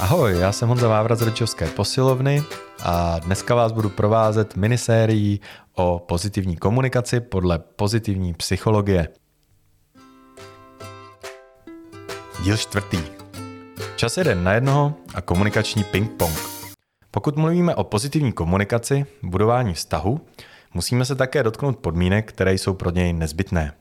Ahoj, já jsem Honza Vávra z Rodičovské posilovny a dneska vás budu provázet minisérií o pozitivní komunikaci podle pozitivní psychologie. Díl čtvrtý. Čas jeden na jednoho a komunikační ping-pong. Pokud mluvíme o pozitivní komunikaci, budování vztahu, musíme se také dotknout podmínek, které jsou pro něj nezbytné.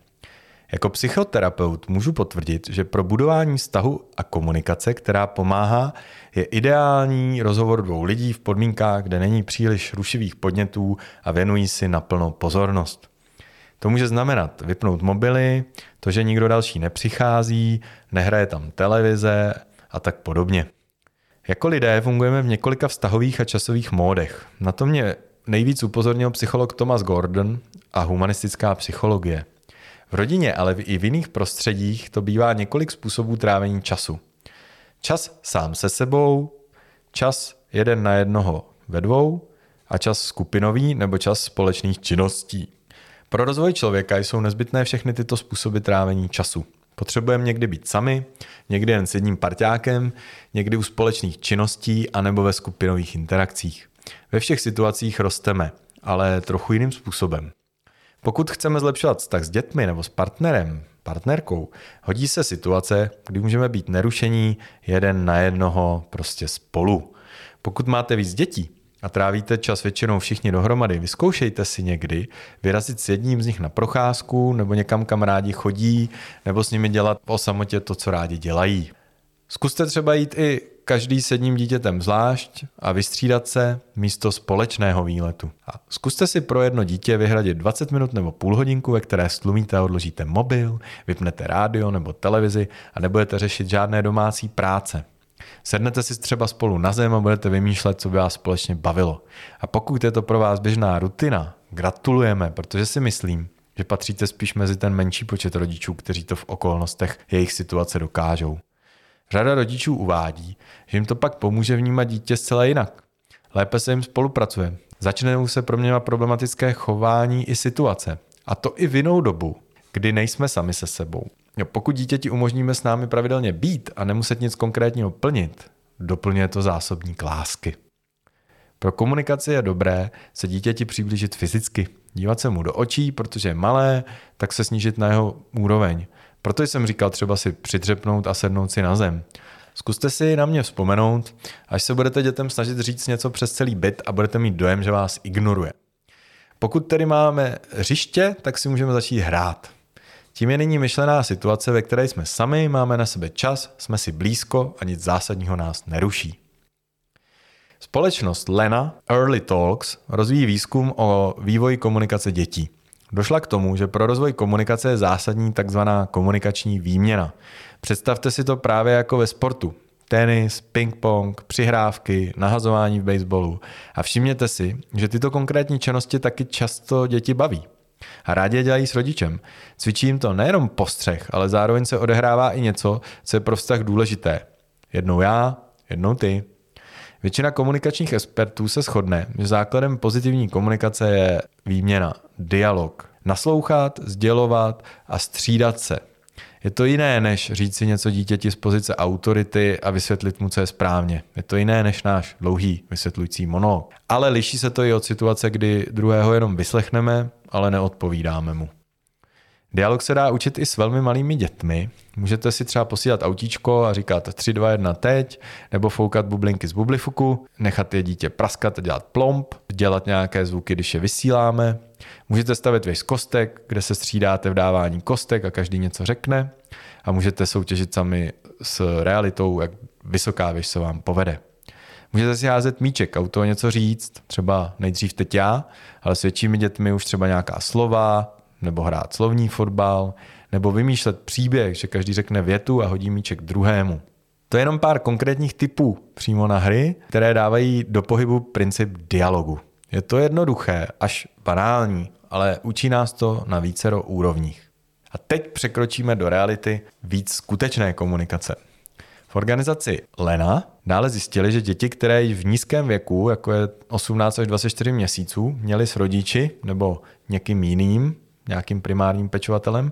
Jako psychoterapeut můžu potvrdit, že pro budování vztahu a komunikace, která pomáhá, je ideální rozhovor dvou lidí v podmínkách, kde není příliš rušivých podnětů a věnují si naplno pozornost. To může znamenat vypnout mobily, to, že nikdo další nepřichází, nehraje tam televize a tak podobně. Jako lidé fungujeme v několika vztahových a časových módech. Na to mě nejvíc upozornil psycholog Thomas Gordon a humanistická psychologie – v rodině, ale i v jiných prostředích to bývá několik způsobů trávení času. Čas sám se sebou, čas jeden na jednoho ve dvou a čas skupinový nebo čas společných činností. Pro rozvoj člověka jsou nezbytné všechny tyto způsoby trávení času. Potřebujeme někdy být sami, někdy jen s jedním parťákem, někdy u společných činností anebo ve skupinových interakcích. Ve všech situacích rosteme, ale trochu jiným způsobem. Pokud chceme zlepšovat vztah s dětmi nebo s partnerem, partnerkou, hodí se situace, kdy můžeme být nerušení jeden na jednoho prostě spolu. Pokud máte víc dětí a trávíte čas většinou všichni dohromady, vyzkoušejte si někdy vyrazit s jedním z nich na procházku nebo někam, kam rádi chodí, nebo s nimi dělat o samotě to, co rádi dělají. Zkuste třeba jít i každý s jedním dítětem zvlášť a vystřídat se místo společného výletu. A zkuste si pro jedno dítě vyhradit 20 minut nebo půl hodinku, ve které stlumíte a odložíte mobil, vypnete rádio nebo televizi a nebudete řešit žádné domácí práce. Sednete si třeba spolu na zem a budete vymýšlet, co by vás společně bavilo. A pokud je to pro vás běžná rutina, gratulujeme, protože si myslím, že patříte spíš mezi ten menší počet rodičů, kteří to v okolnostech jejich situace dokážou. Řada rodičů uvádí, že jim to pak pomůže vnímat dítě zcela jinak. Lépe se jim spolupracuje. Začnou se proměňovat problematické chování i situace. A to i v jinou dobu, kdy nejsme sami se sebou. Pokud dítěti umožníme s námi pravidelně být a nemuset nic konkrétního plnit, doplňuje to zásobník lásky. Pro komunikaci je dobré se dítěti přiblížit fyzicky, dívat se mu do očí, protože je malé, tak se snížit na jeho úroveň. Proto jsem říkal třeba si přidřepnout a sednout si na zem. Zkuste si na mě vzpomenout, až se budete dětem snažit říct něco přes celý byt a budete mít dojem, že vás ignoruje. Pokud tedy máme hřiště, tak si můžeme začít hrát. Tím je nyní myšlená situace, ve které jsme sami, máme na sebe čas, jsme si blízko a nic zásadního nás neruší. Společnost Lena Early Talks rozvíjí výzkum o vývoji komunikace dětí. Došla k tomu, že pro rozvoj komunikace je zásadní takzvaná komunikační výměna. Představte si to právě jako ve sportu. Tenis, ping-pong, přihrávky, nahazování v baseballu. A všimněte si, že tyto konkrétní činnosti taky často děti baví. A rádi je dělají s rodičem. Cvičí jim to nejenom postřeh, ale zároveň se odehrává i něco, co je pro vztah důležité. Jednou já, jednou ty. Většina komunikačních expertů se shodne, že základem pozitivní komunikace je výměna, dialog. Naslouchat, sdělovat a střídat se. Je to jiné, než říct si něco dítěti z pozice autority a vysvětlit mu, co je správně. Je to jiné než náš dlouhý vysvětlující monolog. Ale liší se to i od situace, kdy druhého jenom vyslechneme, ale neodpovídáme mu. Dialog se dá učit i s velmi malými dětmi. Můžete si třeba posílat autíčko a říkat 3, 2, 1 teď, nebo foukat bublinky z bublifuku, nechat je dítě praskat a dělat plomp, dělat nějaké zvuky, když je vysíláme. Můžete stavit věž z kostek, kde se střídáte v dávání kostek a každý něco řekne. A můžete soutěžit sami s realitou, jak vysoká věž se vám povede. Můžete si házet míček a u toho něco říct, třeba nejdřív teď já, ale s většími dětmi už třeba nějaká slova, nebo hrát slovní fotbal, nebo vymýšlet příběh, že každý řekne větu a hodí míček druhému. To je jenom pár konkrétních typů přímo na hry, které dávají do pohybu princip dialogu. Je to jednoduché, až banální, ale učí nás to na vícero úrovních. A teď překročíme do reality víc skutečné komunikace. V organizaci Lena dále zjistili, že děti, které v nízkém věku, jako je 18 až 24 měsíců, měly s rodiči nebo někým jiným nějakým primárním pečovatelem,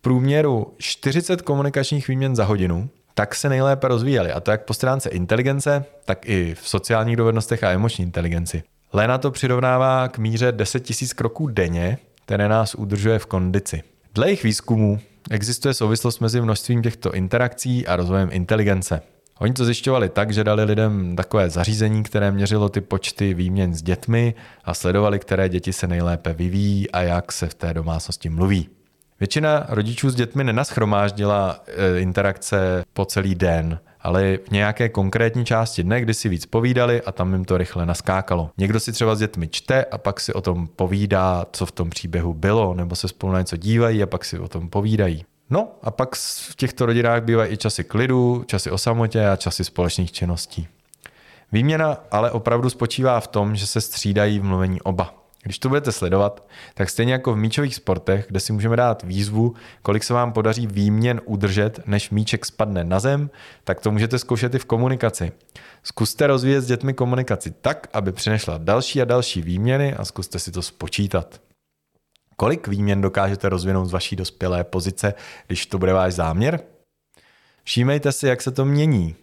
průměru 40 komunikačních výměn za hodinu, tak se nejlépe rozvíjeli. A to jak po stránce inteligence, tak i v sociálních dovednostech a emoční inteligenci. Lena to přirovnává k míře 10 000 kroků denně, které nás udržuje v kondici. Dle jejich výzkumů existuje souvislost mezi množstvím těchto interakcí a rozvojem inteligence. Oni to zjišťovali tak, že dali lidem takové zařízení, které měřilo ty počty výměn s dětmi a sledovali, které děti se nejlépe vyvíjí a jak se v té domácnosti mluví. Většina rodičů s dětmi nenaschromáždila e, interakce po celý den, ale v nějaké konkrétní části dne, kdy si víc povídali a tam jim to rychle naskákalo. Někdo si třeba s dětmi čte a pak si o tom povídá, co v tom příběhu bylo, nebo se spolu na něco dívají a pak si o tom povídají. No a pak v těchto rodinách bývají i časy klidu, časy o samotě a časy společných činností. Výměna ale opravdu spočívá v tom, že se střídají v mluvení oba. Když to budete sledovat, tak stejně jako v míčových sportech, kde si můžeme dát výzvu, kolik se vám podaří výměn udržet, než míček spadne na zem, tak to můžete zkoušet i v komunikaci. Zkuste rozvíjet s dětmi komunikaci tak, aby přinešla další a další výměny a zkuste si to spočítat. Kolik výměn dokážete rozvinout z vaší dospělé pozice, když to bude váš záměr? Všímejte si, jak se to mění.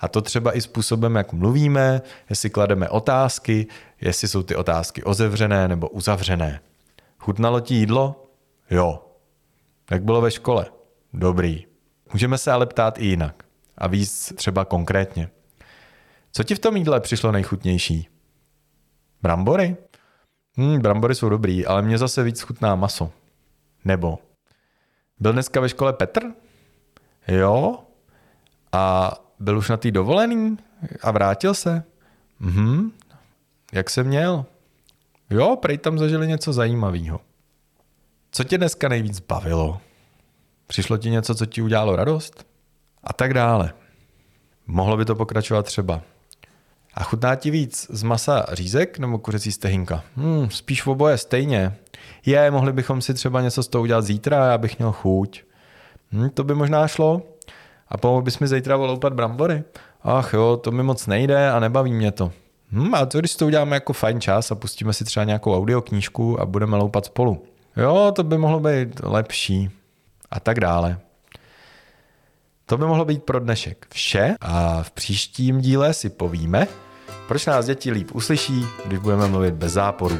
A to třeba i způsobem, jak mluvíme, jestli klademe otázky, jestli jsou ty otázky ozevřené nebo uzavřené. Chutnalo ti jídlo? Jo. Jak bylo ve škole? Dobrý. Můžeme se ale ptát i jinak. A víc třeba konkrétně. Co ti v tom jídle přišlo nejchutnější? Brambory? Hmm, brambory jsou dobrý, ale mě zase víc chutná maso. Nebo byl dneska ve škole Petr? Jo. A byl už na té dovolený a vrátil se? Mhm. Jak se měl? Jo, prej tam zažili něco zajímavého. Co tě dneska nejvíc bavilo? Přišlo ti něco, co ti udělalo radost? A tak dále. Mohlo by to pokračovat třeba. A chutná ti víc z masa řízek nebo kuřecí stehinka? Hmm, spíš v oboje stejně. Je, mohli bychom si třeba něco z toho udělat zítra, já bych měl chuť. Hmm, to by možná šlo. A pomohl bys mi zítra voloupat brambory? Ach jo, to mi moc nejde a nebaví mě to. Hmm, a to když to uděláme jako fajn čas a pustíme si třeba nějakou audioknížku a budeme loupat spolu. Jo, to by mohlo být lepší. A tak dále. To by mohlo být pro dnešek vše a v příštím díle si povíme, proč nás děti líp uslyší, když budeme mluvit bez záporu.